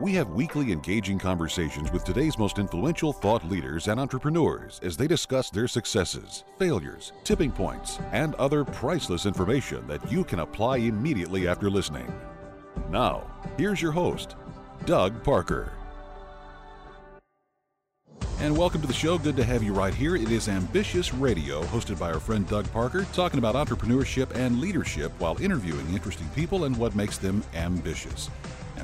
We have weekly engaging conversations with today's most influential thought leaders and entrepreneurs as they discuss their successes, failures, tipping points, and other priceless information that you can apply immediately after listening. Now, here's your host, Doug Parker. And welcome to the show. Good to have you right here. It is Ambitious Radio, hosted by our friend Doug Parker, talking about entrepreneurship and leadership while interviewing interesting people and what makes them ambitious.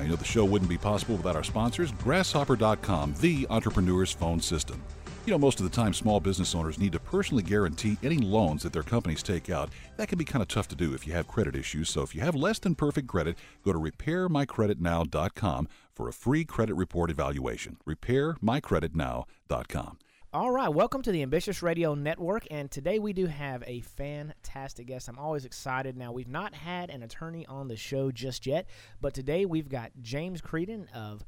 Now, you know the show wouldn't be possible without our sponsors, Grasshopper.com, the entrepreneur's phone system. You know, most of the time, small business owners need to personally guarantee any loans that their companies take out. That can be kind of tough to do if you have credit issues. So, if you have less than perfect credit, go to repairmycreditnow.com for a free credit report evaluation. Repairmycreditnow.com. All right, welcome to the Ambitious Radio Network, and today we do have a fantastic guest. I'm always excited. Now, we've not had an attorney on the show just yet, but today we've got James Creedon of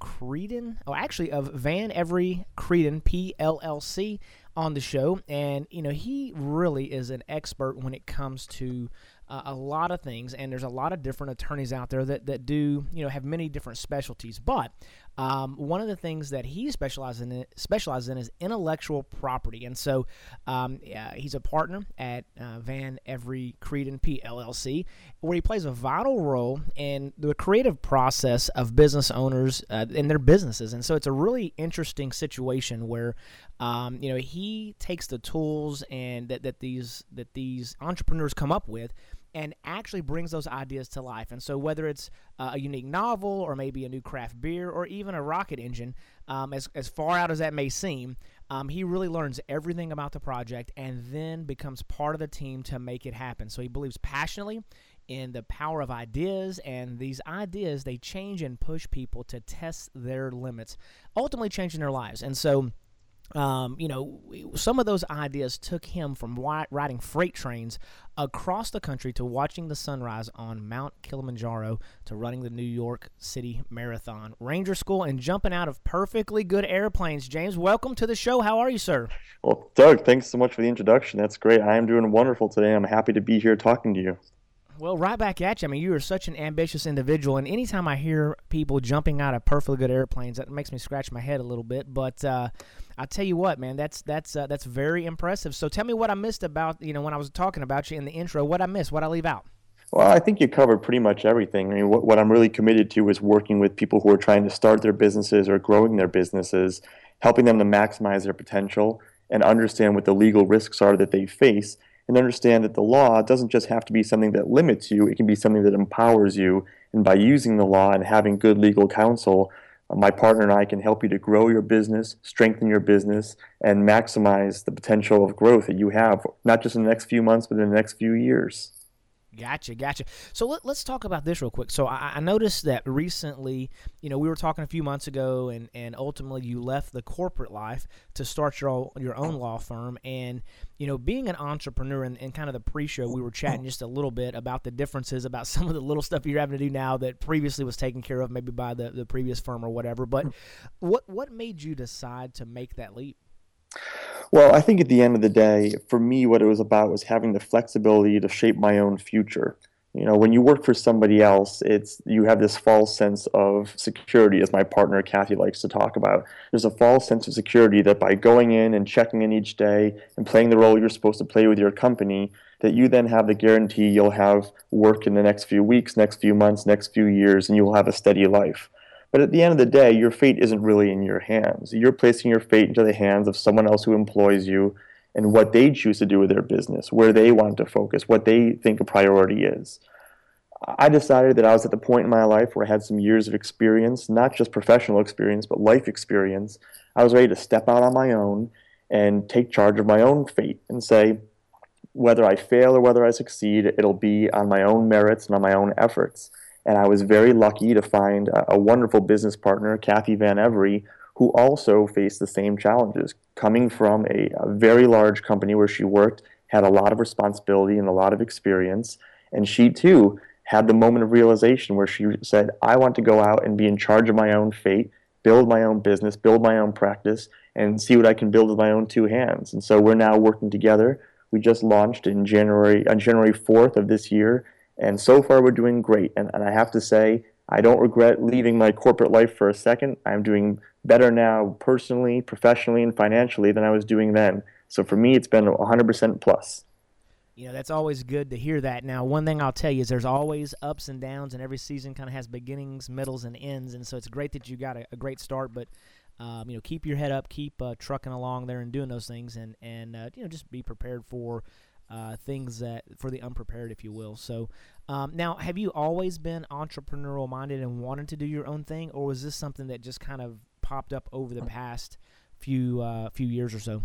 Creedon, oh, actually of Van Every Creedon PLLC on the show, and you know he really is an expert when it comes to uh, a lot of things, and there's a lot of different attorneys out there that, that do, you know, have many different specialties. But um, one of the things that he specializes in specializes in is intellectual property, and so um, he's a partner at uh, Van Every Creedon PLLC, where he plays a vital role in the creative process of business owners uh, in their businesses. And so it's a really interesting situation where um, you know he takes the tools and that, that these that these entrepreneurs come up with and actually brings those ideas to life. And so, whether it's uh, a unique novel or maybe a new craft beer or even a rocket engine, um, as, as far out as that may seem, um, he really learns everything about the project and then becomes part of the team to make it happen. So, he believes passionately in the power of ideas, and these ideas they change and push people to test their limits, ultimately changing their lives. And so, um, you know, some of those ideas took him from riding freight trains across the country to watching the sunrise on Mount Kilimanjaro to running the New York City Marathon, Ranger School, and jumping out of perfectly good airplanes. James, welcome to the show. How are you, sir? Well, Doug, thanks so much for the introduction. That's great. I am doing wonderful today. I'm happy to be here talking to you. Well, right back at you. I mean, you are such an ambitious individual, and anytime I hear people jumping out of perfectly good airplanes, that makes me scratch my head a little bit. But uh, I tell you what, man, that's that's uh, that's very impressive. So tell me what I missed about you know when I was talking about you in the intro. What I missed, what I leave out. Well, I think you covered pretty much everything. I mean, what, what I'm really committed to is working with people who are trying to start their businesses or growing their businesses, helping them to maximize their potential and understand what the legal risks are that they face and understand that the law doesn't just have to be something that limits you, it can be something that empowers you. And by using the law and having good legal counsel, my partner and I can help you to grow your business, strengthen your business, and maximize the potential of growth that you have, not just in the next few months, but in the next few years. Gotcha, gotcha. So let, us talk about this real quick. So I, I, noticed that recently, you know, we were talking a few months ago, and, and ultimately you left the corporate life to start your your own law firm. And you know, being an entrepreneur, and, and kind of the pre-show, we were chatting just a little bit about the differences, about some of the little stuff you're having to do now that previously was taken care of, maybe by the the previous firm or whatever. But hmm. what what made you decide to make that leap? Well, I think at the end of the day, for me, what it was about was having the flexibility to shape my own future. You know, when you work for somebody else, it's you have this false sense of security, as my partner Kathy likes to talk about. There's a false sense of security that by going in and checking in each day and playing the role you're supposed to play with your company, that you then have the guarantee you'll have work in the next few weeks, next few months, next few years, and you'll have a steady life. But at the end of the day, your fate isn't really in your hands. You're placing your fate into the hands of someone else who employs you and what they choose to do with their business, where they want to focus, what they think a priority is. I decided that I was at the point in my life where I had some years of experience, not just professional experience, but life experience. I was ready to step out on my own and take charge of my own fate and say, whether I fail or whether I succeed, it'll be on my own merits and on my own efforts. And I was very lucky to find a, a wonderful business partner, Kathy Van Every, who also faced the same challenges, coming from a, a, very large company where she worked had a lot of responsibility and a lot of experience. And she too had the moment of realization where she said, I want to go out and be in charge of my own fate, build my own business, build my own practice, and see what I can build with my own two hands. And so we're now working together. We just launched in January on January 4th of this year, and so far we're doing great. And, and I have to say, I don't regret leaving my corporate life for a second. I'm doing better now personally, professionally, and financially than I was doing then. So for me, it's been 100% plus. You know, that's always good to hear that. Now, one thing I'll tell you is there's always ups and downs, and every season kind of has beginnings, middles, and ends. And so it's great that you got a, a great start, but um, you know, keep your head up, keep uh, trucking along there and doing those things, and and uh, you know, just be prepared for uh, things that for the unprepared, if you will. So, um, now, have you always been entrepreneurial minded and wanted to do your own thing, or was this something that just kind of popped up over the past few uh, few years or so?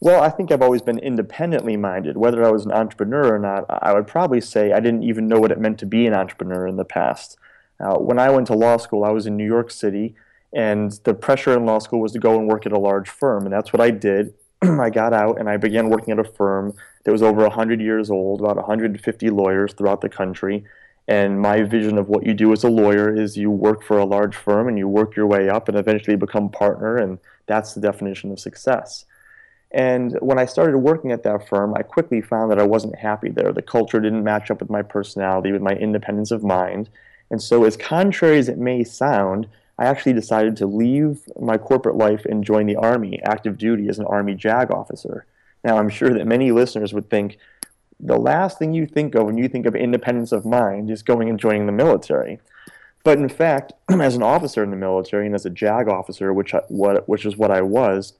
Well, I think I've always been independently minded. Whether I was an entrepreneur or not, I would probably say I didn't even know what it meant to be an entrepreneur in the past. Uh, when I went to law school, I was in New York City, and the pressure in law school was to go and work at a large firm, and that's what I did. I got out and I began working at a firm that was over 100 years old, about 150 lawyers throughout the country. And my vision of what you do as a lawyer is you work for a large firm and you work your way up and eventually become partner, and that's the definition of success. And when I started working at that firm, I quickly found that I wasn't happy there. The culture didn't match up with my personality, with my independence of mind. And so, as contrary as it may sound, I actually decided to leave my corporate life and join the Army, active duty as an Army JAG officer. Now, I'm sure that many listeners would think the last thing you think of when you think of independence of mind is going and joining the military. But in fact, as an officer in the military and as a JAG officer, which, I, what, which is what I was,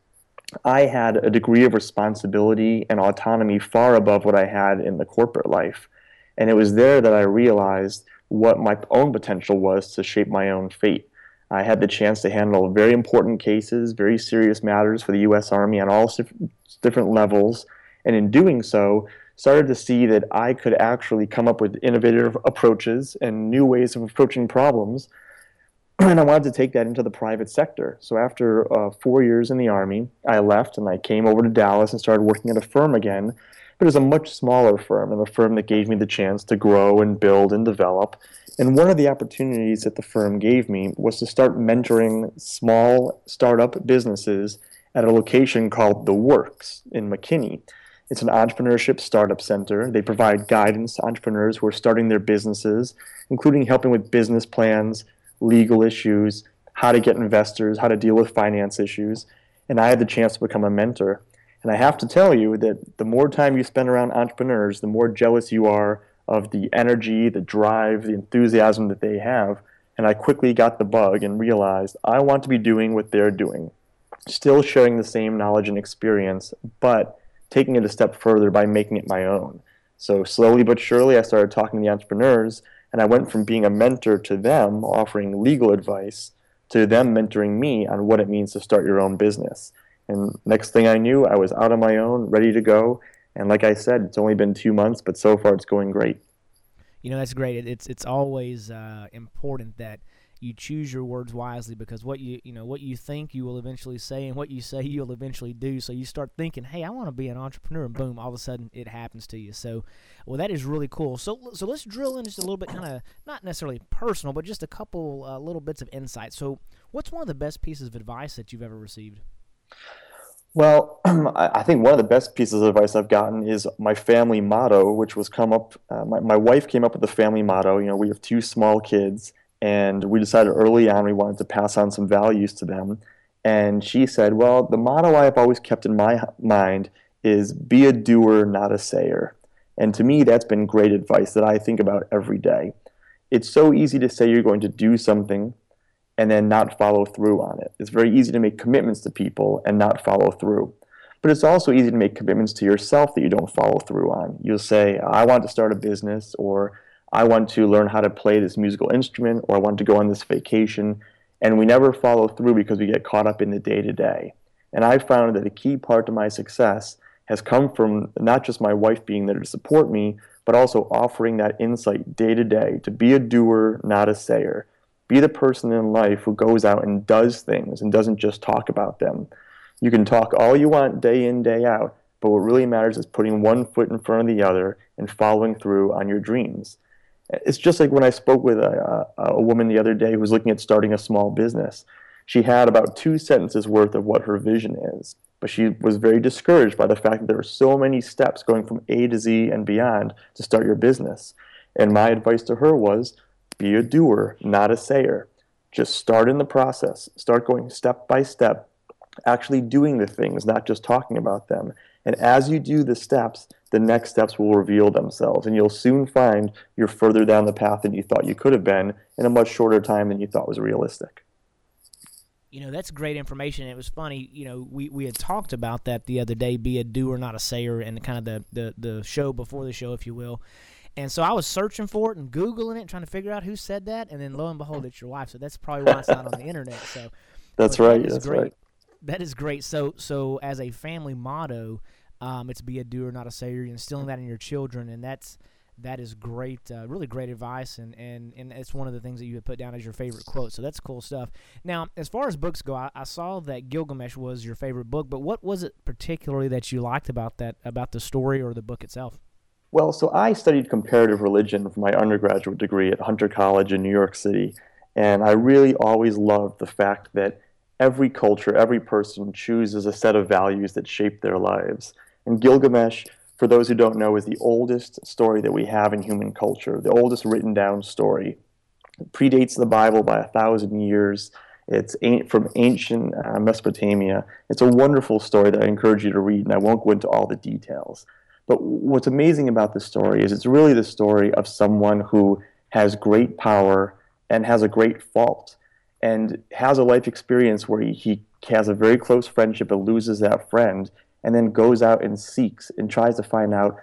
I had a degree of responsibility and autonomy far above what I had in the corporate life. And it was there that I realized what my own potential was to shape my own fate. I had the chance to handle very important cases, very serious matters for the U.S. Army on all different levels. And in doing so, started to see that I could actually come up with innovative approaches and new ways of approaching problems and I wanted to take that into the private sector. So after uh, four years in the Army, I left and I came over to Dallas and started working at a firm again. But it was a much smaller firm and a firm that gave me the chance to grow and build and develop. And one of the opportunities that the firm gave me was to start mentoring small startup businesses at a location called The Works in McKinney. It's an entrepreneurship startup center. They provide guidance to entrepreneurs who are starting their businesses, including helping with business plans, legal issues, how to get investors, how to deal with finance issues. And I had the chance to become a mentor. And I have to tell you that the more time you spend around entrepreneurs, the more jealous you are of the energy, the drive, the enthusiasm that they have. And I quickly got the bug and realized I want to be doing what they're doing, still sharing the same knowledge and experience, but taking it a step further by making it my own. So slowly but surely, I started talking to the entrepreneurs and I went from being a mentor to them, offering legal advice, to them mentoring me on what it means to start your own business. And next thing I knew, I was out on my own, ready to go. And like I said, it's only been two months, but so far it's going great. You know, that's great. It's it's always uh, important that you choose your words wisely because what you you know what you think you will eventually say and what you say you'll eventually do. So you start thinking hey i want to be an entrepreneur and boom all of a sudden it happens to you. So well that is really cool. So so let's drill in just a little bit kind of not necessarily personal but just a couple uh, little bits of insight. So what's one of the best pieces of advice that you've ever received well, I think one of the best pieces of advice I've gotten is my family motto, which was come up. Uh, my, my wife came up with the family motto. You know, we have two small kids, and we decided early on we wanted to pass on some values to them. And she said, Well, the motto I have always kept in my mind is be a doer, not a sayer. And to me, that's been great advice that I think about every day. It's so easy to say you're going to do something and then not follow through on it. It's very easy to make commitments to people and not follow through. But it's also easy to make commitments to yourself that you don't follow through on. You'll say, I want to start a business, or I want to learn how to play this musical instrument or I want to go on this vacation. And we never follow through because we get caught up in the day to day. And I found that a key part to my success has come from not just my wife being there to support me, but also offering that insight day to day to be a doer, not a sayer. Be the person in life who goes out and does things and doesn't just talk about them. You can talk all you want day in, day out, but what really matters is putting one foot in front of the other and following through on your dreams. It's just like when I spoke with a, a, a woman the other day who was looking at starting a small business. She had about two sentences worth of what her vision is, but she was very discouraged by the fact that there are so many steps going from A to Z and beyond to start your business. And my advice to her was be a doer, not a sayer. Just start in the process, start going step by step, actually doing the things, not just talking about them. And as you do the steps, the next steps will reveal themselves. And you'll soon find you're further down the path than you thought you could have been in a much shorter time than you thought was realistic. You know, that's great information. It was funny, you know, we, we had talked about that the other day, be a doer, not a sayer, and kind of the, the, the show before the show, if you will. And so I was searching for it and Googling it, trying to figure out who said that. And then lo and behold, it's your wife. So that's probably why it's not on the internet. So that's right. That that's great. right. That is great. So, so as a family motto, um, it's be a doer, not a sayer. You're instilling that in your children, and that's that is great, uh, really great advice, and, and and it's one of the things that you had put down as your favorite quote. So that's cool stuff. Now, as far as books go, I, I, saw that Gilgamesh was your favorite book, but what was it particularly that you liked about that about the story or the book itself? Well, so I studied comparative religion for my undergraduate degree at Hunter College in New York City, and I really always loved the fact that every culture, every person chooses a set of values that shape their lives. And Gilgamesh, for those who don't know, is the oldest story that we have in human culture, the oldest written down story. It predates the Bible by a thousand years. It's from ancient uh, Mesopotamia. It's a wonderful story that I encourage you to read, and I won't go into all the details. But what's amazing about this story is it's really the story of someone who has great power and has a great fault and has a life experience where he, has a very close friendship and loses that friend and then goes out and seeks and tries to find out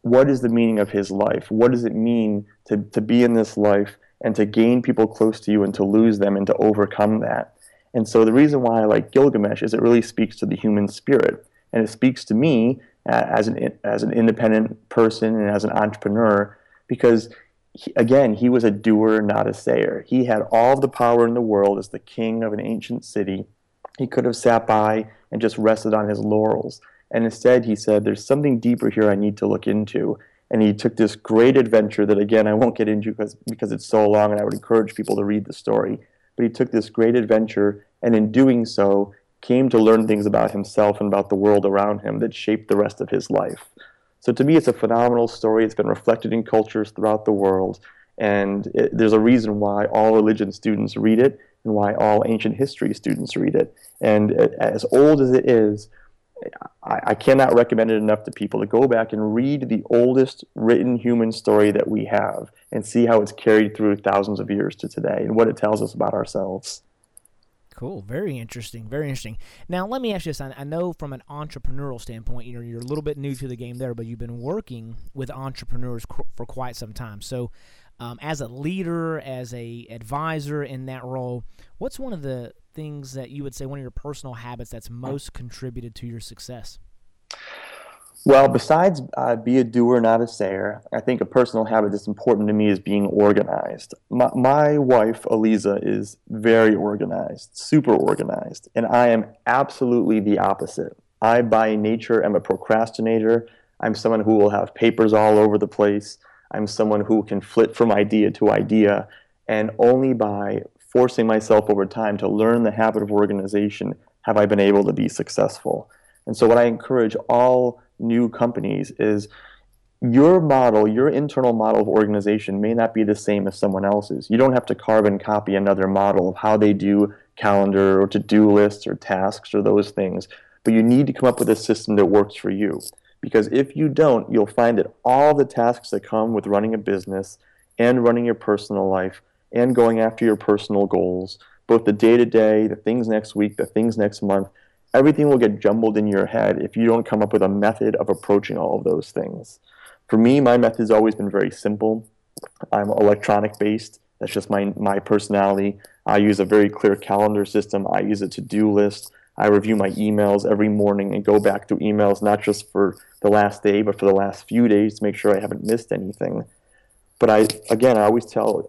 what is the meaning of his life? What does it mean to, to be in this life and to gain people close to you and to lose them and to overcome that? And so the reason why I like Gilgamesh is it really speaks to the human spirit. And it speaks to me as, an, as an independent person and as an entrepreneur because he, again, he was a doer, not a sayer. He had all the power in the world as the king of an ancient city. He could have sat by and just rested on his laurels. And instead, he said, There's something deeper here I need to look into. And he took this great adventure that, again, I won't get into because, because it's so long and I would encourage people to read the story. But he took this great adventure, and in doing so, came to learn things about himself and about the world around him that shaped the rest of his life. So to me, it's a phenomenal story. It's been reflected in cultures throughout the world. And it, there's a reason why all religion students read it and why all ancient history students read it. And as old as it is, I, I cannot recommend it enough to people to go back and read the oldest written human story that we have and see how it's carried through thousands of years to today and what it tells us about ourselves. Cool. Very interesting. Very interesting. Now, let me ask you this. I know from an entrepreneurial standpoint, you know, you're a little bit new to the game there, but you've been working with entrepreneurs for quite some time. So, um, as a leader, as a advisor in that role, what's one of the things that you would say one of your personal habits that's most contributed to your success? Well, besides uh, be a doer, not a sayer, I think a personal habit that's important to me is being organized. My, my wife, Eliza, is very organized, super organized, and I am absolutely the opposite. I, by nature, am a procrastinator. I'm someone who will have papers all over the place. I'm someone who can flit from idea to idea, and only by forcing myself over time to learn the habit of organization have I been able to be successful. And so, what I encourage all new companies is your model, your internal model of organization may not be the same as someone else's. You don't have to carbon copy another model of how they do calendar or to do lists or tasks or those things, but you need to come up with a system that works for you. Because if you don't, you'll find that all the tasks that come with running a business and running your personal life and going after your personal goals, both the day to day, the things next week, the things next month, everything will get jumbled in your head if you don't come up with a method of approaching all of those things. For me, my method has always been very simple. I'm electronic based. That's just my, my personality. I use a very clear calendar system. I use a to do list. I review my emails every morning and go back to emails not just for the last day, but for the last few days to make sure I haven't missed anything. But I, again, I always tell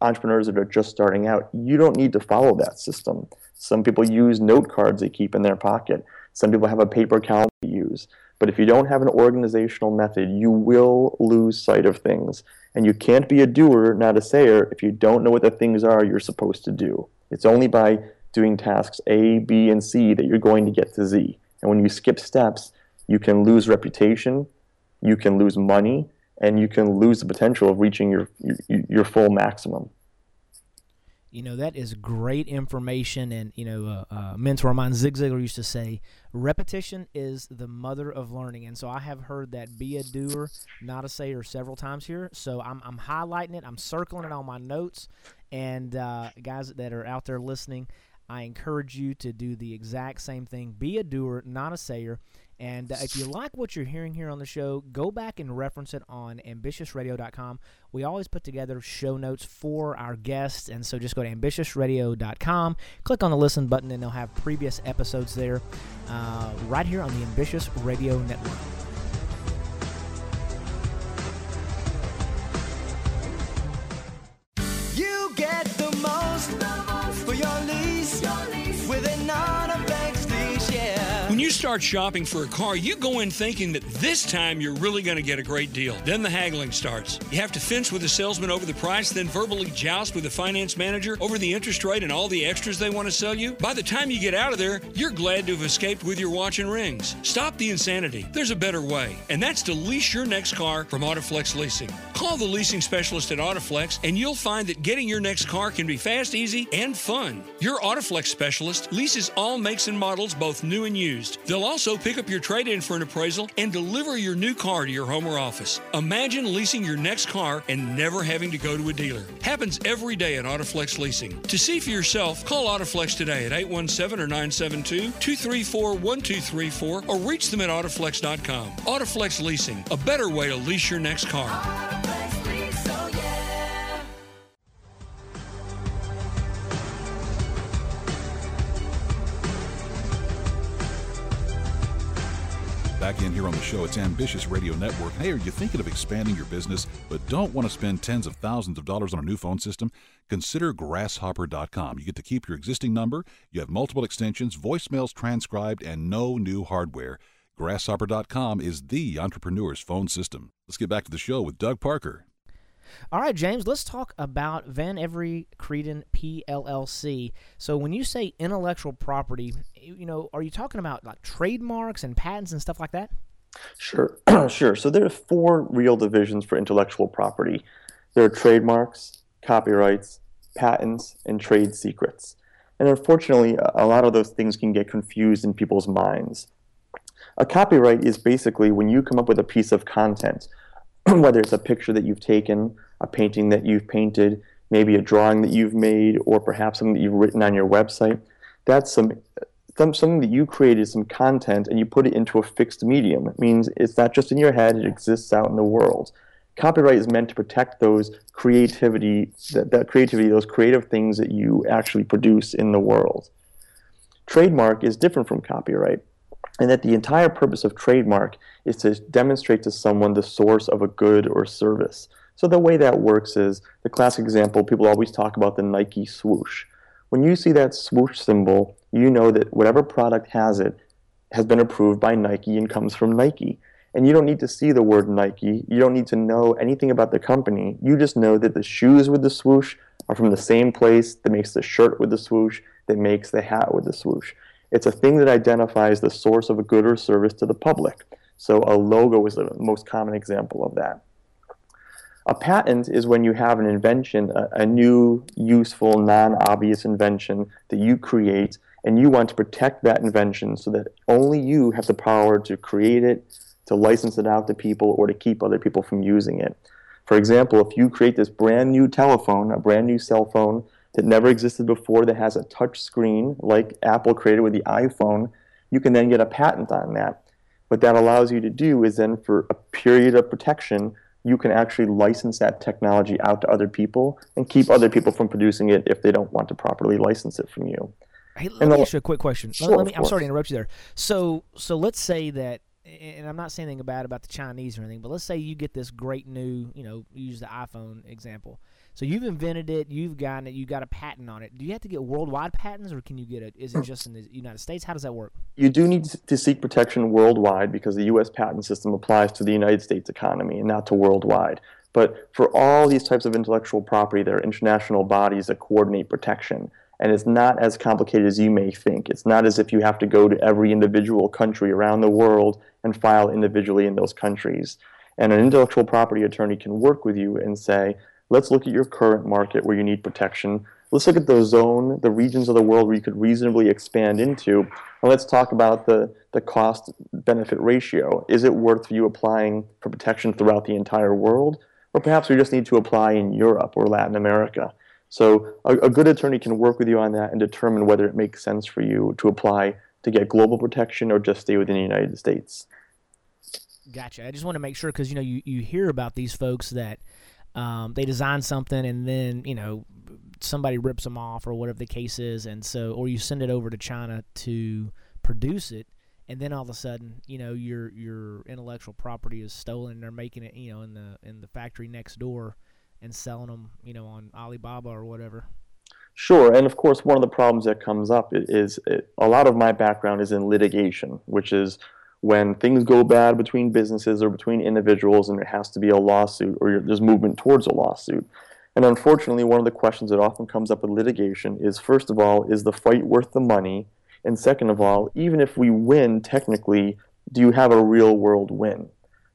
entrepreneurs that are just starting out, you don't need to follow that system. Some people use note cards they keep in their pocket. Some people have a paper calendar to use. But if you don't have an organizational method, you will lose sight of things. And you can't be a doer, not a sayer, if you don't know what the things are you're supposed to do. It's only by doing tasks A, B, and C that you're going to get to Z. And when you skip steps, you can lose reputation, you can lose money, and you can lose the potential of reaching your, your, your full maximum. You know, that is great information. And, you know, uh, uh, mentor of mine, Zig Ziglar, used to say, repetition is the mother of learning. And so I have heard that be a doer, not a sayer several times here. So I'm, I'm highlighting it, I'm circling it on my notes. And uh, guys that are out there listening, I encourage you to do the exact same thing. Be a doer, not a sayer. And uh, if you like what you're hearing here on the show, go back and reference it on ambitiousradio.com. We always put together show notes for our guests, and so just go to ambitiousradio.com, click on the listen button, and they'll have previous episodes there uh, right here on the Ambitious Radio Network. Start shopping for a car, you go in thinking that this time you're really going to get a great deal. Then the haggling starts. You have to fence with the salesman over the price, then verbally joust with the finance manager over the interest rate and all the extras they want to sell you. By the time you get out of there, you're glad to have escaped with your watch and rings. Stop the insanity. There's a better way, and that's to lease your next car from Autoflex Leasing. Call the leasing specialist at Autoflex, and you'll find that getting your next car can be fast, easy, and fun. Your Autoflex specialist leases all makes and models, both new and used. They'll also pick up your trade in for an appraisal and deliver your new car to your home or office. Imagine leasing your next car and never having to go to a dealer. Happens every day at Autoflex Leasing. To see for yourself, call Autoflex today at 817 or 972 234 1234 or reach them at Autoflex.com. Autoflex Leasing, a better way to lease your next car. Back in here on the show, it's Ambitious Radio Network. Hey, are you thinking of expanding your business but don't want to spend tens of thousands of dollars on a new phone system? Consider grasshopper.com. You get to keep your existing number, you have multiple extensions, voicemails transcribed, and no new hardware. Grasshopper.com is the entrepreneur's phone system. Let's get back to the show with Doug Parker. All right, James, let's talk about Van Every Creedon PLLC. So when you say intellectual property, you know, are you talking about like trademarks and patents and stuff like that? Sure, sure. So there are four real divisions for intellectual property. There are trademarks, copyrights, patents, and trade secrets. And unfortunately, a lot of those things can get confused in people's minds. A copyright is basically when you come up with a piece of content, whether it's a picture that you've taken, a painting that you've painted, maybe a drawing that you've made, or perhaps something that you've written on your website. That's some, some something that you created, some content, and you put it into a fixed medium. It means it's not just in your head; it exists out in the world. Copyright is meant to protect those creativity, that, that creativity, those creative things that you actually produce in the world. Trademark is different from copyright and that the entire purpose of trademark is to demonstrate to someone the source of a good or service. So the way that works is the classic example people always talk about the Nike swoosh. When you see that swoosh symbol, you know that whatever product has it has been approved by Nike and comes from Nike. And you don't need to see the word Nike. You don't need to know anything about the company. You just know that the shoes with the swoosh are from the same place that makes the shirt with the swoosh, that makes the hat with the swoosh. It's a thing that identifies the source of a good or service to the public. So a logo is the most common example of that. A patent is when you have an invention, a, a new, useful, non obvious invention that you create, and you want to protect that invention so that only you have the power to create it, to license it out to people, or to keep other people from using it. For example, if you create this brand new telephone, a brand new cell phone that never existed before that has a touch screen like Apple created with the iPhone, you can then get a patent on that. What that allows you to do is then, for a period of protection, you can actually license that technology out to other people and keep other people from producing it if they don't want to properly license it from you. Hey, let And me the- ask you a quick question. Sure, let me, I'm sorry to interrupt you there. So, so let's say that and I'm not saying anything bad about the Chinese or anything, but let's say you get this great new, you know, use the iPhone example. So you've invented it, you've gotten it, you got a patent on it. Do you have to get worldwide patents, or can you get it? Is it just in the United States? How does that work? You do need to seek protection worldwide because the U.S. patent system applies to the United States economy and not to worldwide. But for all these types of intellectual property, there are international bodies that coordinate protection. And it's not as complicated as you may think. It's not as if you have to go to every individual country around the world and file individually in those countries. And an intellectual property attorney can work with you and say, let's look at your current market where you need protection. Let's look at the zone, the regions of the world where you could reasonably expand into. And let's talk about the, the cost benefit ratio. Is it worth you applying for protection throughout the entire world? Or perhaps we just need to apply in Europe or Latin America. So a, a, good attorney can work with you on that and determine whether it makes sense for you to apply to get global protection or just stay within the United States. Gotcha. I just want to make sure because you know you, you hear about these folks that um, they design something and then you know somebody rips them off or whatever the case is, and so or you send it over to China to produce it, and then all of a sudden you know your your intellectual property is stolen. And they're making it you know in the in the factory next door and selling them, you know, on Alibaba or whatever. Sure, and of course, one of the problems that comes up is, is a lot of my background is in litigation, which is when things go bad between businesses or between individuals, and there has to be a lawsuit or there's movement towards a lawsuit. And unfortunately, one of the questions that often comes up with litigation is first of all, is the fight worth the money? And second of all, even if we win technically, do you have a real world win?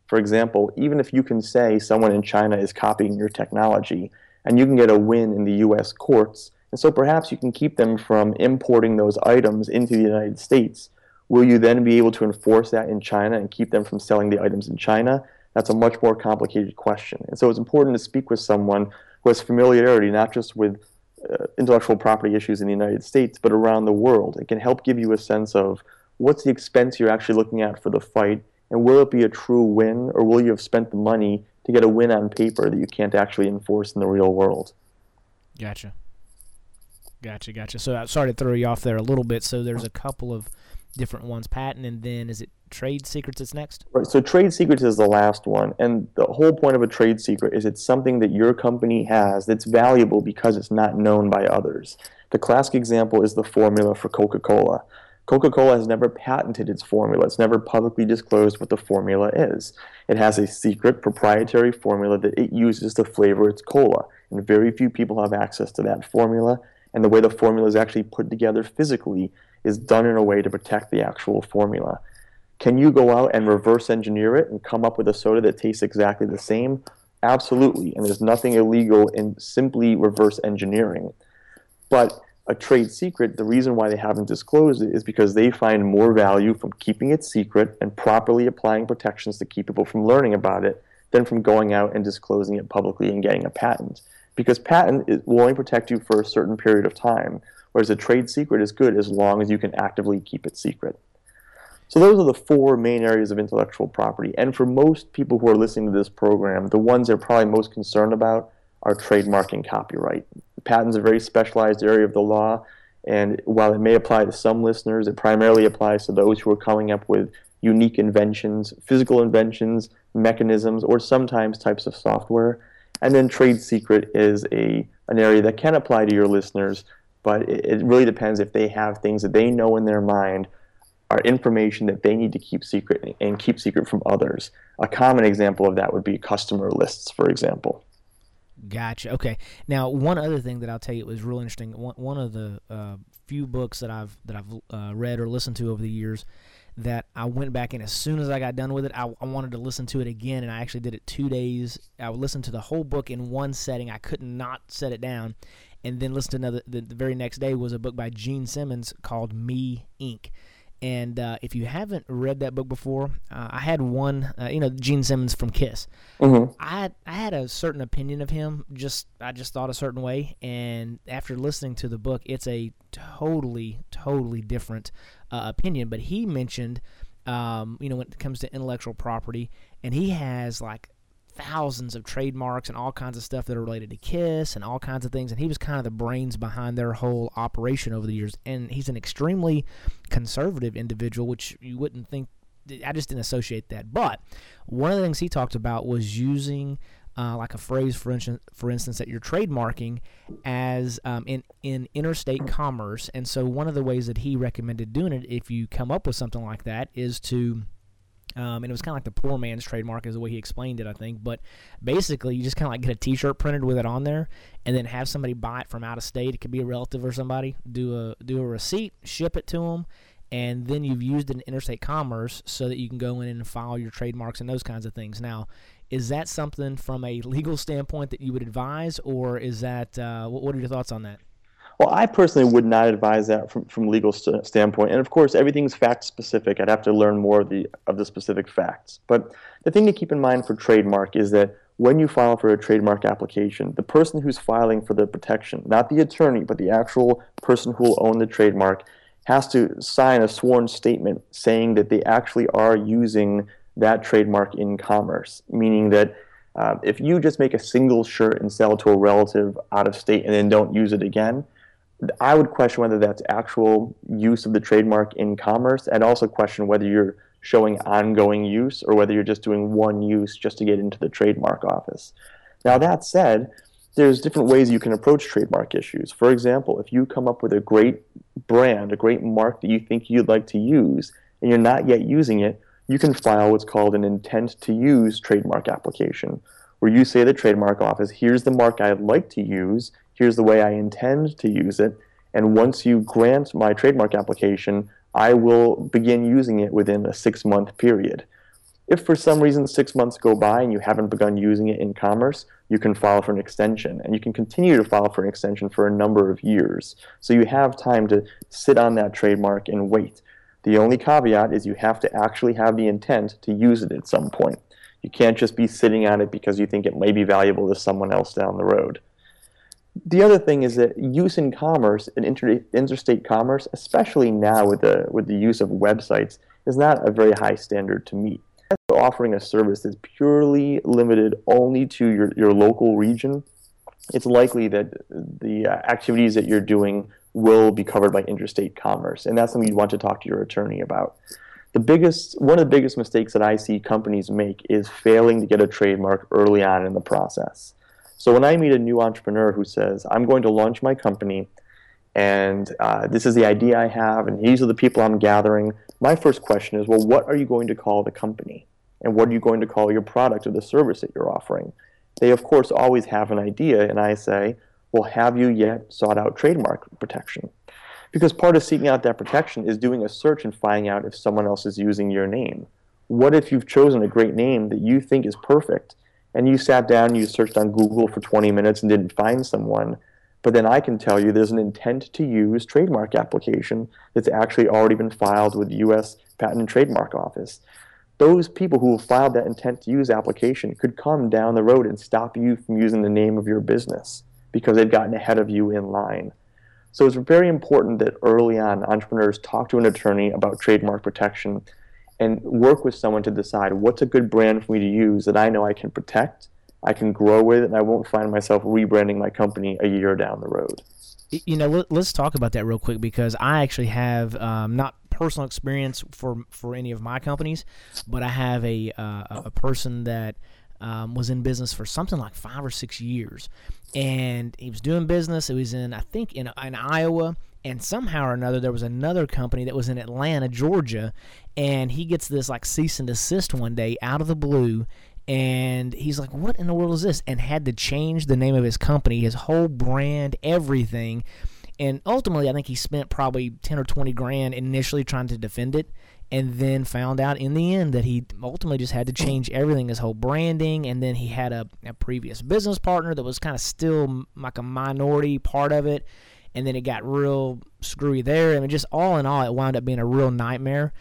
For example, even if you can say someone in China is copying your technology and you can get a win in the US courts, and so perhaps you can keep them from importing those items into the United States, will you then be able to enforce that in China and keep them from selling the items in China? That's a much more complicated question. And so it's important to speak with someone who has familiarity not just with uh, intellectual property issues in the United States, but around the world. It can help give you a sense of what's the expense you're actually looking at for the fight and will it be a true win, or will you have spent the money to get a win on paper that you can't actually enforce in the real world? Gotcha. Gotcha, gotcha. So, uh, sorry to throw you off there a little bit. So, there's a couple of different ones patent, and then is it trade secrets that's next? Right. So, trade secrets is the last one. And the whole point of a trade secret is it's something that your company has that's valuable because it's not known by others. The classic example is the formula for Coca Cola. Coca Cola has never patented its formula. It's never publicly disclosed what the formula is. It has a secret proprietary formula that it uses to flavor its cola, and very few people have access to that formula. And the way the formula is actually put together physically is done in a way to protect the actual formula. Can you go out and reverse engineer it and come up with a soda that tastes exactly the same? Absolutely. And there's nothing illegal in simply reverse engineering. But a trade secret, the reason why they haven't disclosed it is because they find more value from keeping it secret and properly applying protections to keep people from learning about it than from going out and disclosing it publicly and getting a patent. Because patent will only protect you for a certain period of time, whereas a trade secret is good as long as you can actively keep it secret. So those are the four main areas of intellectual property. And for most people who are listening to this program, the ones they're probably most concerned about are trademark and copyright. Patents a very specialized area of the law, and while it may apply to some listeners, it primarily applies to those who are coming up with unique inventions, physical inventions, mechanisms, or sometimes types of software. And then trade secret is a an area that can apply to your listeners, but it, it really depends if they have things that they know in their mind are information that they need to keep secret and keep secret from others. A common example of that would be customer lists, for example. Gotcha. Okay. Now, one other thing that I'll tell you was real interesting. One, one of the uh, few books that I've that I've uh, read or listened to over the years that I went back and as soon as I got done with it, I, I, wanted to listen to it again, and I actually did it two days. I would listen to the whole book in one setting. I could not set it down, and then listen to another. The, the very next day was a book by Gene Simmons called Me Inc. And uh, if you haven't read that book before, uh, I had one. Uh, you know, Gene Simmons from Kiss. Mm-hmm. I I had a certain opinion of him. Just I just thought a certain way, and after listening to the book, it's a totally totally different uh, opinion. But he mentioned, um, you know, when it comes to intellectual property, and he has like thousands of trademarks and all kinds of stuff that are related to Kiss and all kinds of things. And he was kind of the brains behind their whole operation over the years. And he's an extremely conservative individual, which you wouldn't think I just didn't associate that. But one of the things he talked about was using uh, like a phrase, for instance, for instance, that you're trademarking as um, in in interstate commerce. And so one of the ways that he recommended doing it, if you come up with something like that, is to um, and it was kind of like the poor man's trademark, is the way he explained it, I think. But basically, you just kind of like get a T-shirt printed with it on there, and then have somebody buy it from out of state. It could be a relative or somebody. Do a do a receipt, ship it to them, and then you've used it in interstate commerce so that you can go in and file your trademarks and those kinds of things. Now, is that something from a legal standpoint that you would advise, or is that uh, what are your thoughts on that? Well, I personally would not advise that from from legal st- standpoint, and of course, everything's fact specific. I'd have to learn more of the of the specific facts. But the thing to keep in mind for trademark is that when you file for a trademark application, the person who's filing for the protection, not the attorney, but the actual person who will own the trademark, has to sign a sworn statement saying that they actually are using that trademark in commerce, meaning that uh, if you just make a single shirt and sell to a relative out of state and then don't use it again, I would question whether that's actual use of the trademark in commerce. I'd also question whether you're showing ongoing use or whether you're just doing one use just to get into the trademark office. Now, that said, there's different ways you can approach trademark issues. For example, if you come up with a great brand, a great mark that you think you'd like to use, and you're not yet using it, you can file what's called an intent to use trademark application, where you say the trademark office, here's the mark I'd like to use, here's the way I intend to use it, and once you grant my trademark application, I will begin using it within a six month period. If for some reason six months go by and you haven't begun using it in commerce, you can file for an extension. And you can continue to file for an extension for a number of years. So you have time to sit on that trademark and wait. The only caveat is you have to actually have the intent to use it at some point. You can't just be sitting on it because you think it may be valuable to someone else down the road. The other thing is that use in commerce and inter- interstate commerce, especially now with the with the use of websites, is not a very high standard to meet. Offering a service that's purely limited only to your, your local region, it's likely that the activities that you're doing will be covered by interstate commerce, and that's something you'd want to talk to your attorney about. The biggest, one of the biggest mistakes that I see companies make is failing to get a trademark early on in the process. So when I meet a new entrepreneur who says, "I'm going to launch my company," and uh, this is the idea I have, and these are the people I'm gathering, my first question is, "Well, what are you going to call the company, and what are you going to call your product or the service that you're offering?" They, of course, always have an idea, and I say, well, have you yet sought out trademark protection? Because part of seeking out that protection is doing a search and finding out if someone else is using your name. What if you've chosen a great name that you think is perfect and you sat down you searched on Google for 20 minutes and didn't find someone? But then I can tell you there's an intent to use trademark application that's actually already been filed with the U.S. Patent and Trademark Office. Those people who have filed that intent to use application could come down the road and stop you from using the name of your business because they've gotten ahead of you in line. So it's very important that early on entrepreneurs talk to an attorney about trademark protection and work with someone to decide what's a good brand for me to use that I know I can protect, I can grow with, and I won't find myself rebranding my company a year down the road. You know, let, us talk about that real quick because I actually have um, not personal experience for for any of my companies, but I have a uh, a person that um, was in business for something like five or six years, and he was doing business. It was in I think in in Iowa, and somehow or another there was another company that was in Atlanta, Georgia, and he gets this like cease and desist one day out of the blue. And he's like, "What in the world is this?" And had to change the name of his company, his whole brand, everything. And ultimately, I think he spent probably ten or twenty grand initially trying to defend it and then found out in the end that he ultimately just had to change everything his whole branding and then he had a, a previous business partner that was kind of still like a minority part of it and then it got real screwy there. I mean just all in all it wound up being a real nightmare.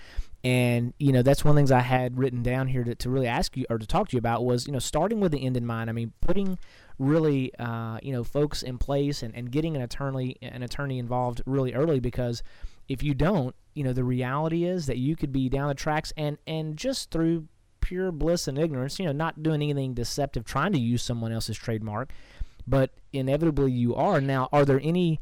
And you know that's one of the things I had written down here to, to really ask you or to talk to you about was you know starting with the end in mind. I mean putting really uh, you know folks in place and, and getting an attorney an attorney involved really early because if you don't, you know, the reality is that you could be down the tracks and and just through pure bliss and ignorance, you know, not doing anything deceptive, trying to use someone else's trademark, but inevitably you are. Now, are there any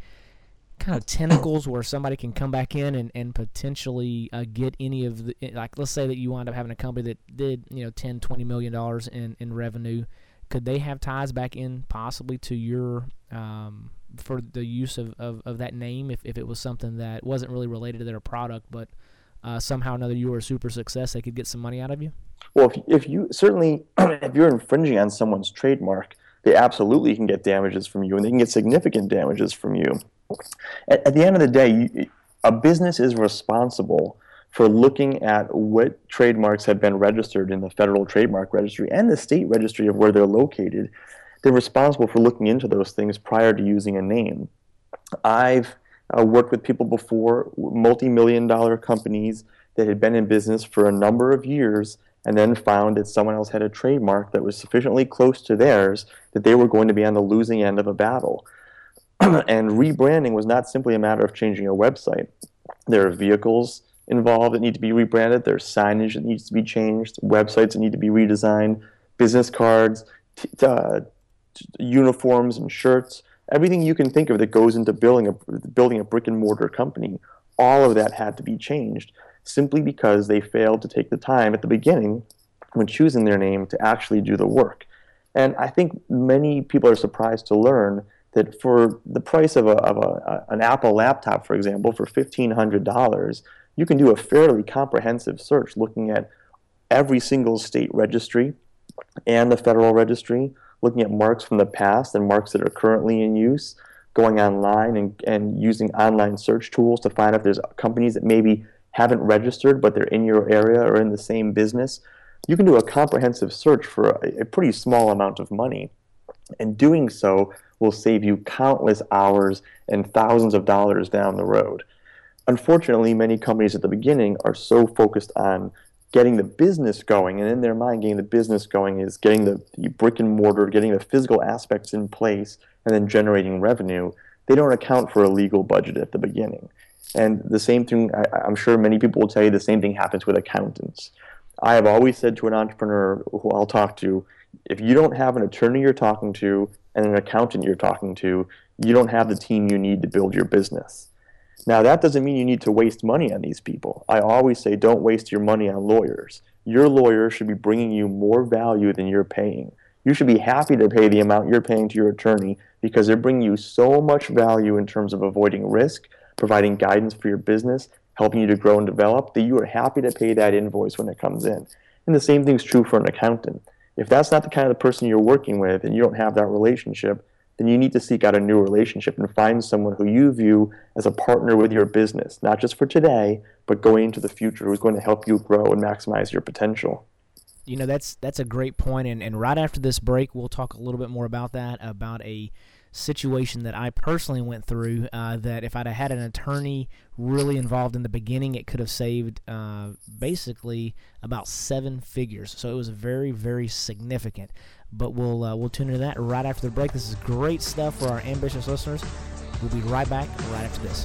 kind of tentacles where somebody can come back in and, and potentially uh, get any of the like let's say that you wind up having a company that did you know 10 20 million dollars in, in revenue. Could they have ties back in possibly to your um, for the use of, of, of that name if, if it was something that wasn't really related to their product but uh, somehow or another you were a super success they could get some money out of you? Well if, if you certainly if you're infringing on someone's trademark they absolutely can get damages from you and they can get significant damages from you at, at the end of the day, you, a business is responsible for looking at what trademarks have been registered in the federal trademark registry and the state registry of where they're located. They're responsible for looking into those things prior to using a name. I've uh, worked with people before, multi million dollar companies that had been in business for a number of years and then found that someone else had a trademark that was sufficiently close to theirs that they were going to be on the losing end of a battle. and rebranding was not simply a matter of changing a website. There are vehicles involved that need to be rebranded. There's signage that needs to be changed, websites that need to be redesigned, business cards, t- uh, t- uniforms and shirts, everything you can think of that goes into building a building a brick and mortar company. All of that had to be changed simply because they failed to take the time at the beginning when choosing their name to actually do the work. And I think many people are surprised to learn that for the price of, a, of a, an Apple laptop, for example, for $1,500, you can do a fairly comprehensive search looking at every single state registry and the federal registry, looking at marks from the past and marks that are currently in use, going online and, and using online search tools to find if there's companies that maybe haven't registered but they're in your area or in the same business. You can do a comprehensive search for a, a pretty small amount of money. And doing so will save you countless hours and thousands of dollars down the road. Unfortunately, many companies at the beginning are so focused on getting the business going, and in their mind, getting the business going is getting the, the brick and mortar, getting the physical aspects in place, and then generating revenue. They don't account for a legal budget at the beginning. And the same thing, I, am sure many people will tell you the same thing happens with accountants. I have always said to an entrepreneur who I'll talk to, if you don't have an attorney you're talking to and an accountant you're talking to, you don't have the team you need to build your business. Now, that doesn't mean you need to waste money on these people. I always say don't waste your money on lawyers. Your lawyer should be bringing you more value than you're paying. You should be happy to pay the amount you're paying to your attorney because they're bringing you so much value in terms of avoiding risk, providing guidance for your business, helping you to grow and develop, that you are happy to pay that invoice when it comes in. And the same thing is true for an accountant. If that's not the kind of person you're working with and you don't have that relationship, then you need to seek out a new relationship and find someone who you view as a partner with your business, not just for today, but going into the future, who's going to help you grow and maximize your potential. You know, that's that's a great point, and, and right after this break, we'll talk a little bit more about that, about a situation that I personally went through. Uh, that if I'd had an attorney really involved in the beginning, it could have saved uh, basically about seven figures. So it was very, very significant. But we'll uh, we'll tune into that right after the break. This is great stuff for our ambitious listeners. We'll be right back right after this.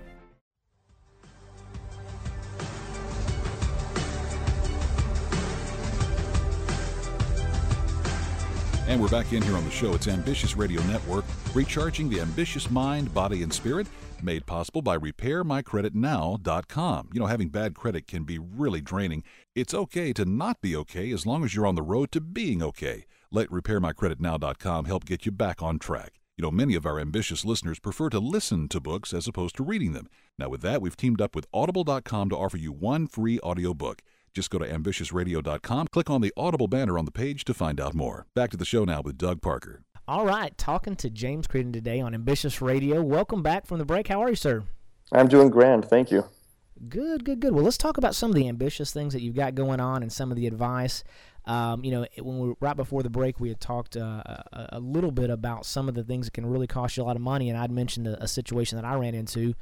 And we're back in here on the show. It's Ambitious Radio Network, recharging the ambitious mind, body, and spirit, made possible by RepairMyCreditNow.com. You know, having bad credit can be really draining. It's okay to not be okay as long as you're on the road to being okay. Let RepairMyCreditNow.com help get you back on track. You know, many of our ambitious listeners prefer to listen to books as opposed to reading them. Now, with that, we've teamed up with Audible.com to offer you one free audiobook. Just go to ambitiousradio.com, click on the Audible banner on the page to find out more. Back to the show now with Doug Parker. All right, talking to James Creedon today on Ambitious Radio. Welcome back from the break. How are you, sir? I'm doing grand, thank you. Good, good, good. Well, let's talk about some of the ambitious things that you've got going on and some of the advice. Um, you know, when we right before the break, we had talked uh, a, a, little bit about some of the things that can really cost you a lot of money, and I'd mentioned a, a, situation that I ran into.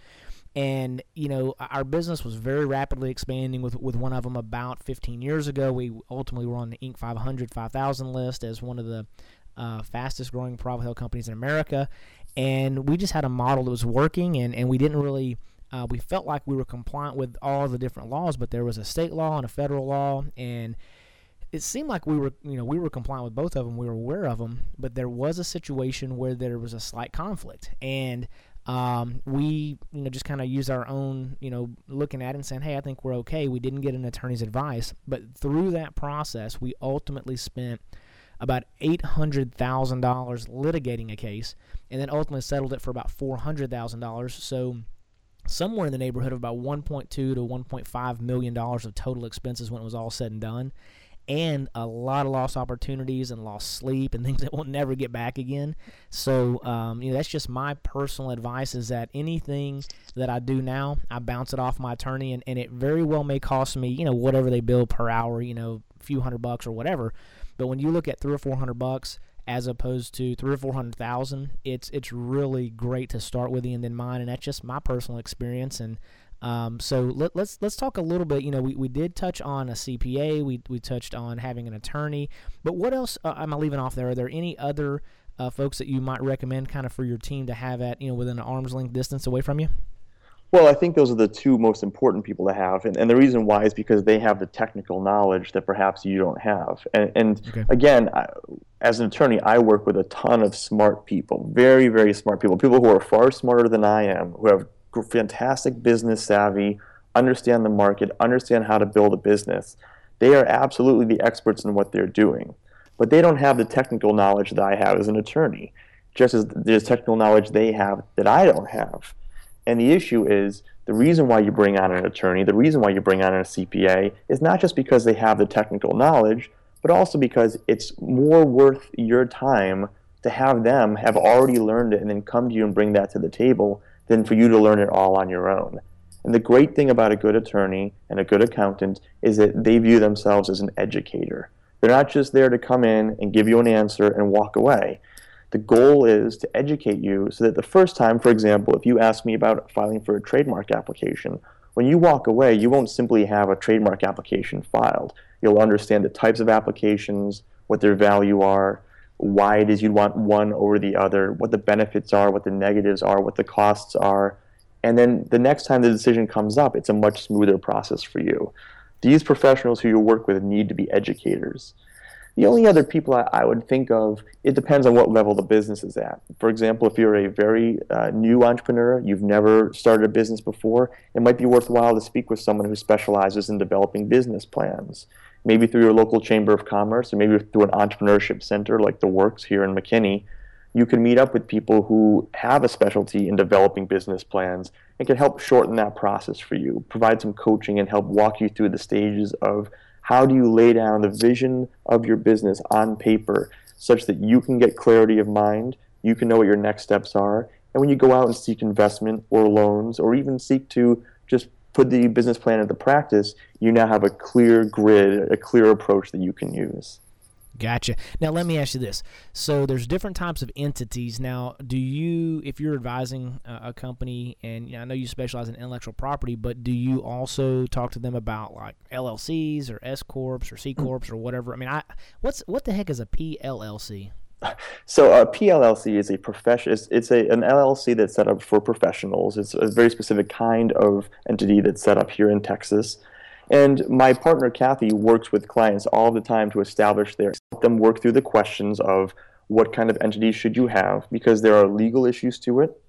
And you know, our business was very rapidly expanding with with one of them about 15 years ago. We ultimately were on the Inc. 500, 5000 list as one of the uh, fastest growing private health companies in America, and we just had a model that was working, and and we didn't really. Uh, we felt like we were compliant with all the different laws, but there was a state law and a federal law, and it seemed like we were, you know, we were compliant with both of them. We were aware of them, but there was a situation where there was a slight conflict, and um, we, you know, just kind of used our own, you know, looking at it and saying, "Hey, I think we're okay." We didn't get an attorney's advice, but through that process, we ultimately spent about eight hundred thousand dollars litigating a case, and then ultimately settled it for about four hundred thousand dollars. So somewhere in the neighborhood of about 1.2 to 1.5 million dollars of total expenses when it was all said and done and a lot of lost opportunities and lost sleep and things that will never get back again. So, um, you know, that's just my personal advice is that anything that I do now, I bounce it off my attorney, and, and it very well may cost me, you know, whatever they bill per hour, you know, a few hundred bucks or whatever. But when you look at three or four hundred bucks, as opposed to three or four hundred thousand, it's it's really great to start with the end in mind, and that's just my personal experience. And um, so let, us let's, let's talk a little bit. You know, we, we did touch on a CPA. We we touched on having an attorney. But what else uh, am I leaving off there? Are there any other uh, folks that you might recommend, kind of for your team to have at you know within an arm's length distance away from you? Well, I think those are the two most important people to have, and, and the reason why is because they have the technical knowledge that perhaps you don't have. And, and okay. again, I, as an attorney, I work with a ton of smart people, very, very smart people, people who are far smarter than I am, who have fantastic business savvy, understand the market, understand how to build a business. They are absolutely the experts in what they're doing. But they don't have the technical knowledge that I have as an attorney, just as there's technical knowledge they have that I don't have. And the issue is the reason why you bring on an attorney, the reason why you bring on a CPA is not just because they have the technical knowledge, but also because it's more worth your time to have them have already learned it and then come to you and bring that to the table than for you to learn it all on your own. And the great thing about a good attorney and a good accountant is that they view themselves as an educator. They're not just there to come in and give you an answer and walk away. The goal is to educate you so that the first time, for example, if you ask me about filing for a trademark application, when you walk away, you won't simply have a trademark application filed. You'll understand the types of applications, what their value are, why it is you'd want one over the other, what the benefits are, what the negatives are, what the costs are. And then the next time the decision comes up, it's a much smoother process for you. These professionals who you work with need to be educators. The only other people I, I would think of, it depends on what level the business is at. For example, if you're a very uh, new entrepreneur, you've never started a business before, it might be worthwhile to speak with someone who specializes in developing business plans maybe through your local chamber of commerce or maybe through an entrepreneurship center like the Works here in McKinney, you can meet up with people who have a specialty in developing business plans and can help shorten that process for you, provide some coaching and help walk you through the stages of how do you lay down the vision of your business on paper such that you can get clarity of mind, you can know what your next steps are, and when you go out and seek investment or loans or even seek to just put the business plan into practice, you now have a clear grid, a clear approach that you can use. Gotcha. Now let me ask you this: so there's different types of entities. Now, do you, if you're advising a, company, and you know, I know you specialize in intellectual property, but do you also talk to them about like LLCs or S corps or C corps or whatever? I mean, I what's what the heck is a PLLC? So uh, a PLLC is a profession. It's, it's a, an LLC that's set up for professionals. It's a very specific kind of entity that's set up here in Texas. And my partner Kathy works with clients all the time to establish their help them work through the questions of what kind of entity should you have because there are legal issues to it,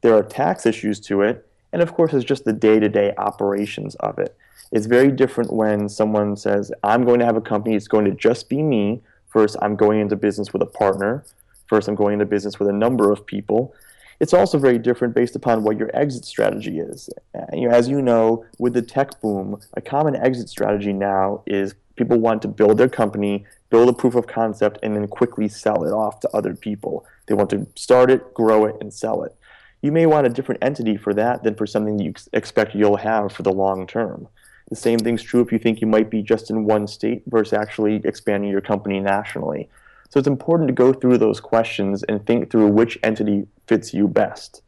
there are tax issues to it, and of course it's just the day-to-day operations of it. It's very different when someone says, "I'm going to have a company. It's going to just be me." First, I'm going into business with a partner. First, I'm going into business with a number of people. It's also very different based upon what your exit strategy is. As you know, with the tech boom, a common exit strategy now is people want to build their company, build a proof of concept, and then quickly sell it off to other people. They want to start it, grow it, and sell it. You may want a different entity for that than for something you expect you'll have for the long term. The same thing's true if you think you might be just in one state versus actually expanding your company nationally. So it's important to go through those questions and think through which entity fits you best.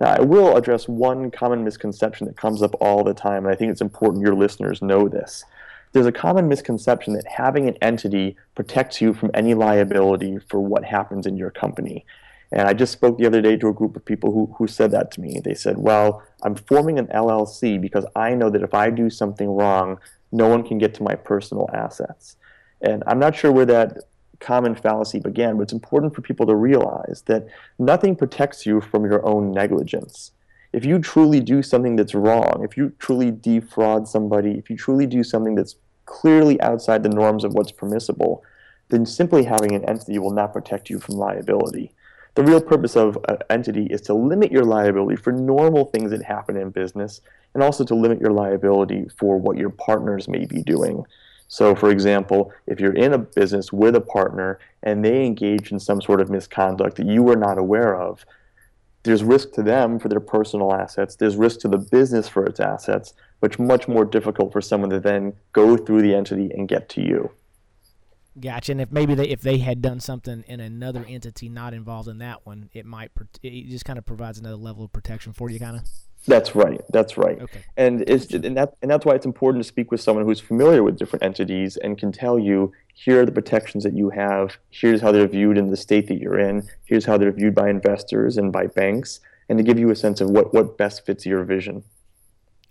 Now, I will address one common misconception that comes up all the time, and I think it's important your listeners know this. There's a common misconception that having an entity protects you from any liability for what happens in your company. And I just spoke the other day to a group of people who, who said that to me. They said, Well, I'm forming an LLC because I know that if I do something wrong, no one can get to my personal assets. And I'm not sure where that common fallacy began, but it's important for people to realize that nothing protects you from your own negligence. If you truly do something that's wrong, if you truly defraud somebody, if you truly do something that's clearly outside the norms of what's permissible, then simply having an entity will not protect you from liability. The real purpose of an entity is to limit your liability for normal things that happen in business and also to limit your liability for what your partners may be doing. So, for example, if you're in a business with a partner and they engage in some sort of misconduct that you are not aware of, there's risk to them for their personal assets, there's risk to the business for its assets, it's much more difficult for someone to then go through the entity and get to you. Gotcha. And if maybe they, if they had done something in another entity not involved in that one, it might it just kind of provides another level of protection for you, kind of. That's right. That's right. Okay. And it's and that and that's why it's important to speak with someone who's familiar with different entities and can tell you here are the protections that you have. Here's how they're viewed in the state that you're in. Here's how they're viewed by investors and by banks, and to give you a sense of what what best fits your vision.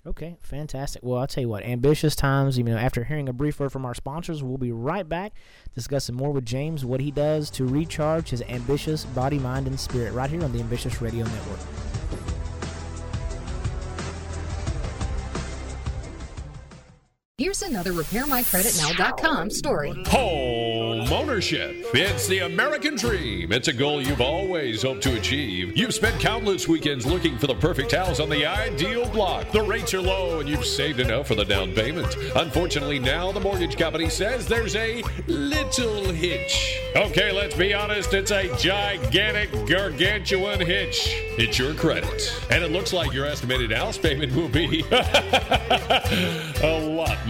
Okay, fantastic. Well, I'll tell you what, ambitious times. You know, after hearing a brief word from our sponsors, we'll be right back discussing more with James, what he does to recharge his ambitious body, mind, and spirit, right here on the Ambitious Radio Network. Here's another RepairMyCreditNow.com story. Home ownership. It's the American dream. It's a goal you've always hoped to achieve. You've spent countless weekends looking for the perfect house on the ideal block. The rates are low and you've saved enough for the down payment. Unfortunately, now the mortgage company says there's a little hitch. Okay, let's be honest, it's a gigantic, gargantuan hitch. It's your credit. And it looks like your estimated house payment will be a lot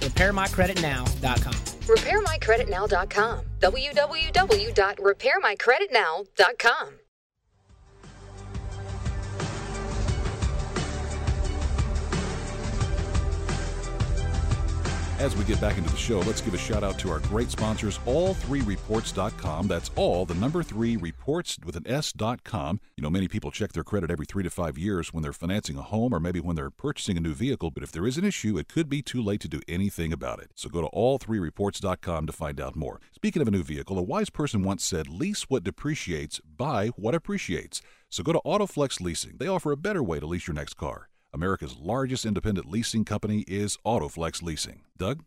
RepairMyCreditNow.com. RepairMyCreditNow.com. www.repairmycreditnow.com. As we get back into the show, let's give a shout out to our great sponsors, all3reports.com. That's all, the number three reports with an S.com. You know, many people check their credit every three to five years when they're financing a home or maybe when they're purchasing a new vehicle, but if there is an issue, it could be too late to do anything about it. So go to all3reports.com to find out more. Speaking of a new vehicle, a wise person once said, lease what depreciates, buy what appreciates. So go to Autoflex Leasing. They offer a better way to lease your next car. America's largest independent leasing company is Autoflex Leasing. Doug?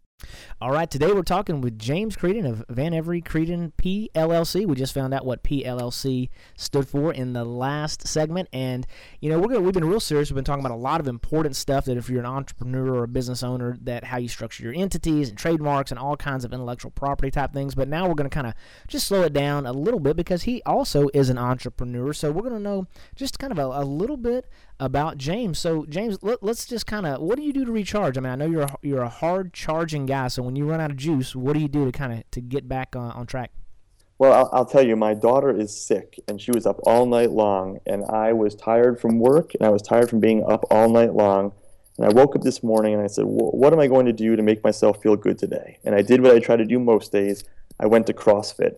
All right, today we're talking with James Creedon of Van Every Creedon PLLC. We just found out what PLLC stood for in the last segment, and you know we're gonna, we've been real serious. We've been talking about a lot of important stuff that if you're an entrepreneur or a business owner, that how you structure your entities and trademarks and all kinds of intellectual property type things. But now we're gonna kind of just slow it down a little bit because he also is an entrepreneur. So we're gonna know just kind of a, a little bit about James. So James, let, us just kind of what do you do to recharge? I mean, I know you're a, you're a hard charging guy. So when you run out of juice, what do you do to kind of to get back on, on track? Well, I'll, I'll, tell you, my daughter is sick, and she was up all night long, and I was tired from work, and I was tired from being up all night long. And I woke up this morning and I said, "What am I going to do to make myself feel good today?" And I did what I try to do most days. I went to CrossFit.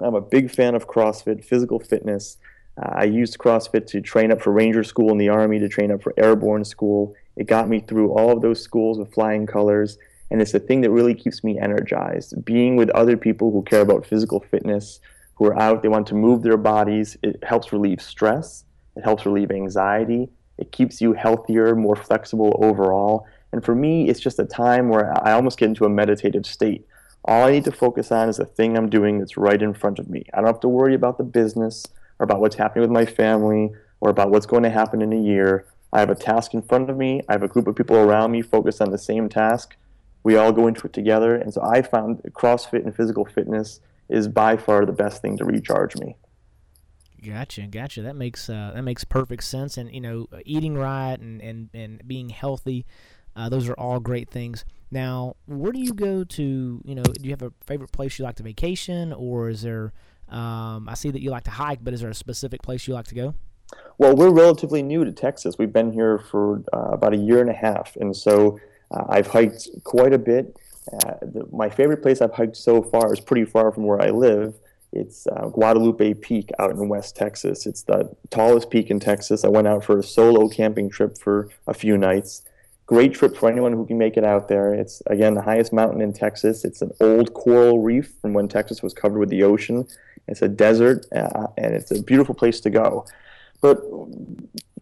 I'm a big fan of CrossFit, physical fitness. Uh, I used CrossFit to train up for Ranger School in the Army, to train up for Airborne School. It got me through all of those schools with flying colors, and it's the thing that really keeps me energized. Being with other people who care about physical fitness, who are out, they want to move their bodies, it helps relieve stress, it helps relieve anxiety, it keeps you healthier, more flexible overall. And for me, it's just a time where I almost get into a meditative state. All I need to focus on is the thing I'm doing that's right in front of me. I don't have to worry about the business or about what's happening with my family or about what's going to happen in a year. I have a task in front of me. I have a group of people around me focused on the same task. We all go into it together. And so I found CrossFit and physical fitness is by far the best thing to recharge me. Gotcha, gotcha. That makes uh, that makes perfect sense. And you know, eating right and and, and being healthy, uh, those are all great things. Now, where do you go to? You know, do you have a favorite place you like to vacation, or is there? Um, I see that you like to hike, but is there a specific place you like to go? Well, we're relatively new to Texas. We've been here for uh, about a year and a half, and so uh, I've hiked quite a bit. Uh, the, my favorite place I've hiked so far is pretty far from where I live. It's uh, Guadalupe Peak out in West Texas. It's the tallest peak in Texas. I went out for a solo camping trip for a few nights. Great trip for anyone who can make it out there. It's, again, the highest mountain in Texas. It's an old coral reef from when Texas was covered with the ocean. It's a desert, uh, and it's a beautiful place to go. But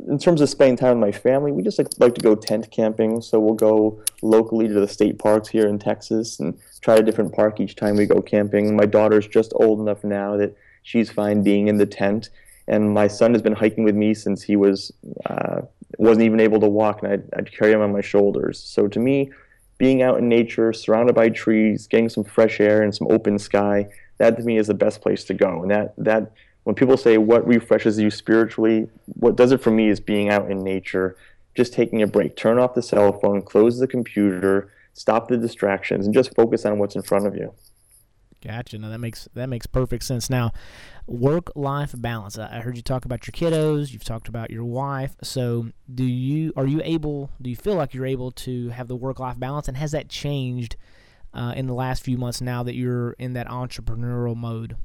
in terms of spending time with my family, we just like, like to go tent camping. So we'll go locally to the state parks here in Texas and try a different park each time we go camping. My daughter's just old enough now that she's fine being in the tent, and my son has been hiking with me since he was uh, wasn't even able to walk, and I'd, I'd carry him on my shoulders. So to me, being out in nature, surrounded by trees, getting some fresh air and some open sky, that to me is the best place to go. And that that when people say what refreshes you spiritually, what does it for me is being out in nature, just taking a break, turn off the cell phone, close the computer, stop the distractions, and just focus on what's in front of you. Gotcha. Now that makes that makes perfect sense. Now, work life balance. I heard you talk about your kiddos. You've talked about your wife. So, do you are you able? Do you feel like you're able to have the work life balance? And has that changed uh, in the last few months now that you're in that entrepreneurial mode?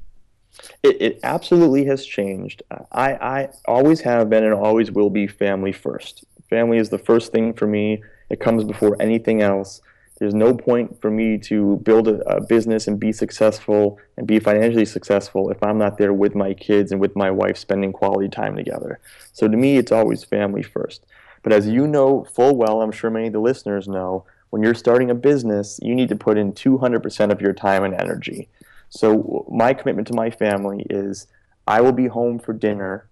It, it absolutely has changed. I, I always have been and always will be family first. Family is the first thing for me. It comes before anything else. There's no point for me to build a, a, business and be successful and be financially successful if I'm not there with my kids and with my wife spending quality time together. So to me, it's always family first. But as you know full well, I'm sure many of the listeners know, when you're starting a business, you need to put in 200% of your time and energy. So my commitment to my family is I will be home for dinner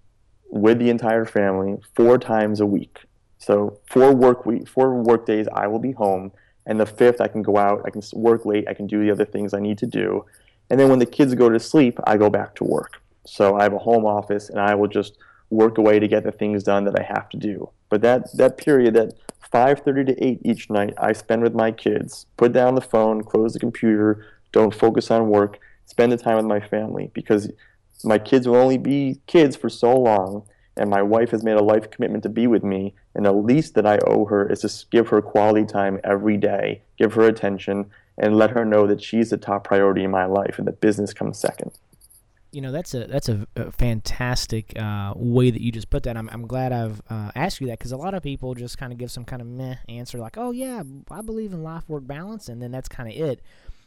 with the entire family four times a week. So four work week, four work days, I will be home, and the fifth I can go out, I can work late, I can do the other things I need to do, and then when the kids go to sleep, I go back to work. So I have a home office, and I will just work away to get the things done that I have to do. But that that period, that 5:30 to 8 each night, I spend with my kids. Put down the phone, close the computer, don't focus on work spend the time with my family because my kids will only be kids for so long and my wife has made a life commitment to be with me and the least that i owe her is to give her quality time every day give her attention and let her know that she's the top priority in my life and that business comes second you know that's a that's a, a fantastic uh, way that you just put that. I'm, I'm glad I've uh, asked you that because a lot of people just kind of give some kind of meh answer like, "Oh yeah, I believe in life work balance," and then that's kind of it.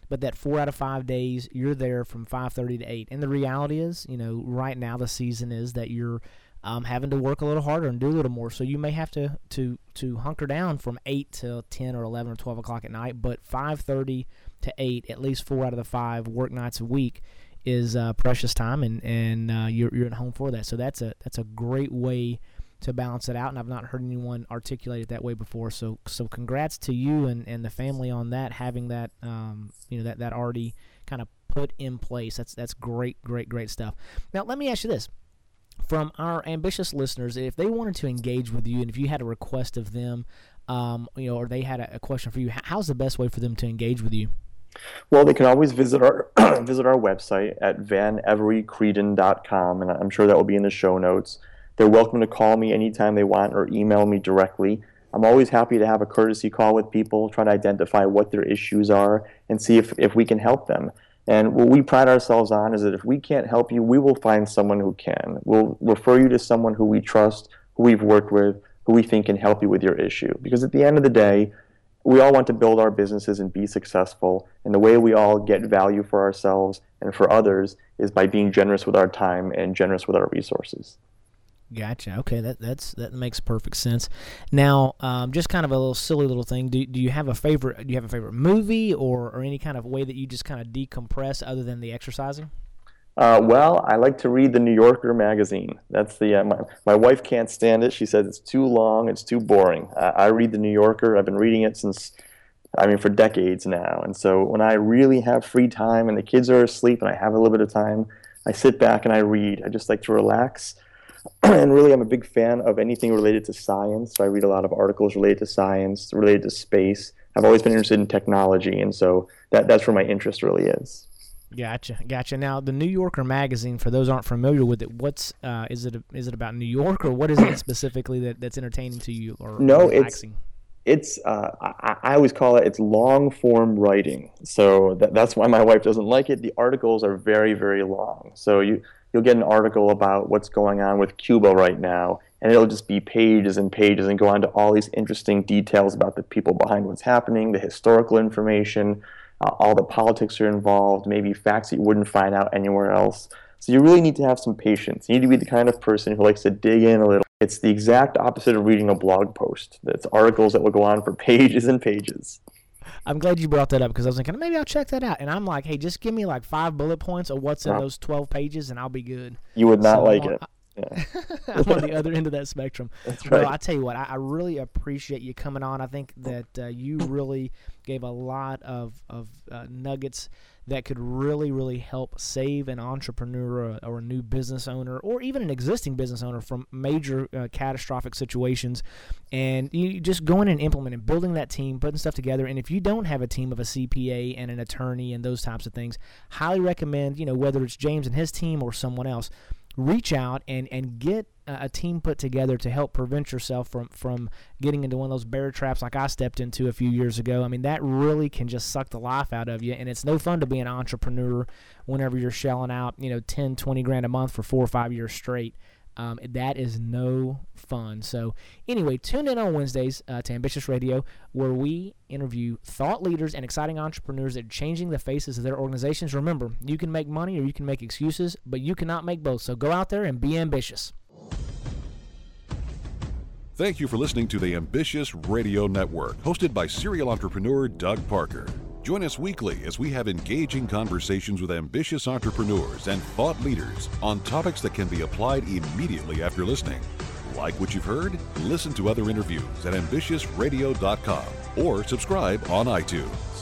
But that four out of five days you're there from 5.30 to 8 and the reality is you know right now the season is that you're um, having to work a little harder and do a little more. So you may have to to to hunker down from 8 to 10 or 11 or 12 o'clock at night but 5.30 to 8 at least four out of the five work nights a week is uh, precious time and and uh, you're, you're at home for that so that's a that's a great way to balance it out, and I've not heard anyone articulate it that way before. So, so congrats to you and, and the family on that, having that, um, you know, that that already kind of put in place. That's that's great, great, great stuff. Now, let me ask you this: from our ambitious listeners, if they wanted to engage with you, and if you had a request of them, um, you know, or they had a, a question for you, how's the best way for them to engage with you? Well, they can always visit our visit our website at vaneverycreedon.com, and I'm sure that will be in the show notes. They're welcome to call me anytime they want or email me directly. I'm always happy to have a courtesy call with people, try to identify what their issues are, and see if, if we can help them. And what we pride ourselves on is that if we can't help you, we will find someone who can. We'll refer you to someone who we trust, who we've worked with, who we think can help you with your issue. Because at the end of the day, we all want to build our businesses and be successful. And the way we all get value for ourselves and for others is by being generous with our time and generous with our resources. Gotcha. Okay, that that's that makes perfect sense. Now, um, just kind of a little silly little thing. Do, do you have a favorite? Do you have a favorite movie or, or any kind of way that you just kind of decompress other than the exercising? Uh, well, I like to read the New Yorker magazine. That's the uh, my, my wife can't stand it. She says it's too long, it's too boring. I, I read the New Yorker. I've been reading it since, I mean, for decades now. And so when I really have free time and the kids are asleep and I have a little bit of time, I sit back and I read. I just like to relax. and really, I'm a big fan of anything related to science. So I read a lot of articles related to science, related to space. I've always been interested in technology, and so that, that's where my interest really is. Gotcha, gotcha. Now, the New Yorker magazine, for those aren't familiar with it, what's uh, is it? Is it about New York, or what is it specifically that, that's entertaining to you or no? Relaxing? It's it's. Uh, I, I, always call it it's long form writing. So that, that's why my wife doesn't like it. The articles are very very long. So you you'll get an article about what's going on with Cuba right now, and it'll just be pages and pages and go on to all these interesting details about the people behind what's happening, the historical information, uh, all the politics are involved, maybe facts that you wouldn't find out anywhere else. So you really need to have some patience. You need to be the kind of person who likes to dig in a little. It's the exact opposite of reading a blog post. It's articles that will go on for pages and pages. I'm glad you brought that up because I was thinking maybe I'll check that out. And I'm like, hey, just give me like five bullet points of what's in those 12 pages, and I'll be good. You would not so like it. Yeah. I'm on the other end of that spectrum. That's right. Well, I tell you what, I, I really appreciate you coming on. I think that uh, you really gave a lot of of uh, nuggets that could really, really help save an entrepreneur or a new business owner or even an existing business owner from major uh, catastrophic situations. And you just going in and implementing, building that team, putting stuff together. And if you don't have a team of a CPA and an attorney and those types of things, highly recommend, you know, whether it's James and his team or someone else reach out and, and get a team put together to help prevent yourself from, from getting into one of those bear traps like I stepped into a few years ago. I mean, that really can just suck the life out of you. And it's no fun to be an entrepreneur whenever you're shelling out, you know, 10, 20 grand a month for four or five years straight. Um, that is no fun. So, anyway, tune in on Wednesdays uh, to Ambitious Radio, where we interview thought leaders and exciting entrepreneurs that are changing the faces of their organizations. Remember, you can make money or you can make excuses, but you cannot make both. So, go out there and be ambitious. Thank you for listening to the Ambitious Radio Network, hosted by serial entrepreneur Doug Parker. Join us weekly as we have engaging conversations with ambitious entrepreneurs and thought leaders on topics that can be applied immediately after listening. Like what you've heard? Listen to other interviews at ambitiousradio.com or subscribe on iTunes.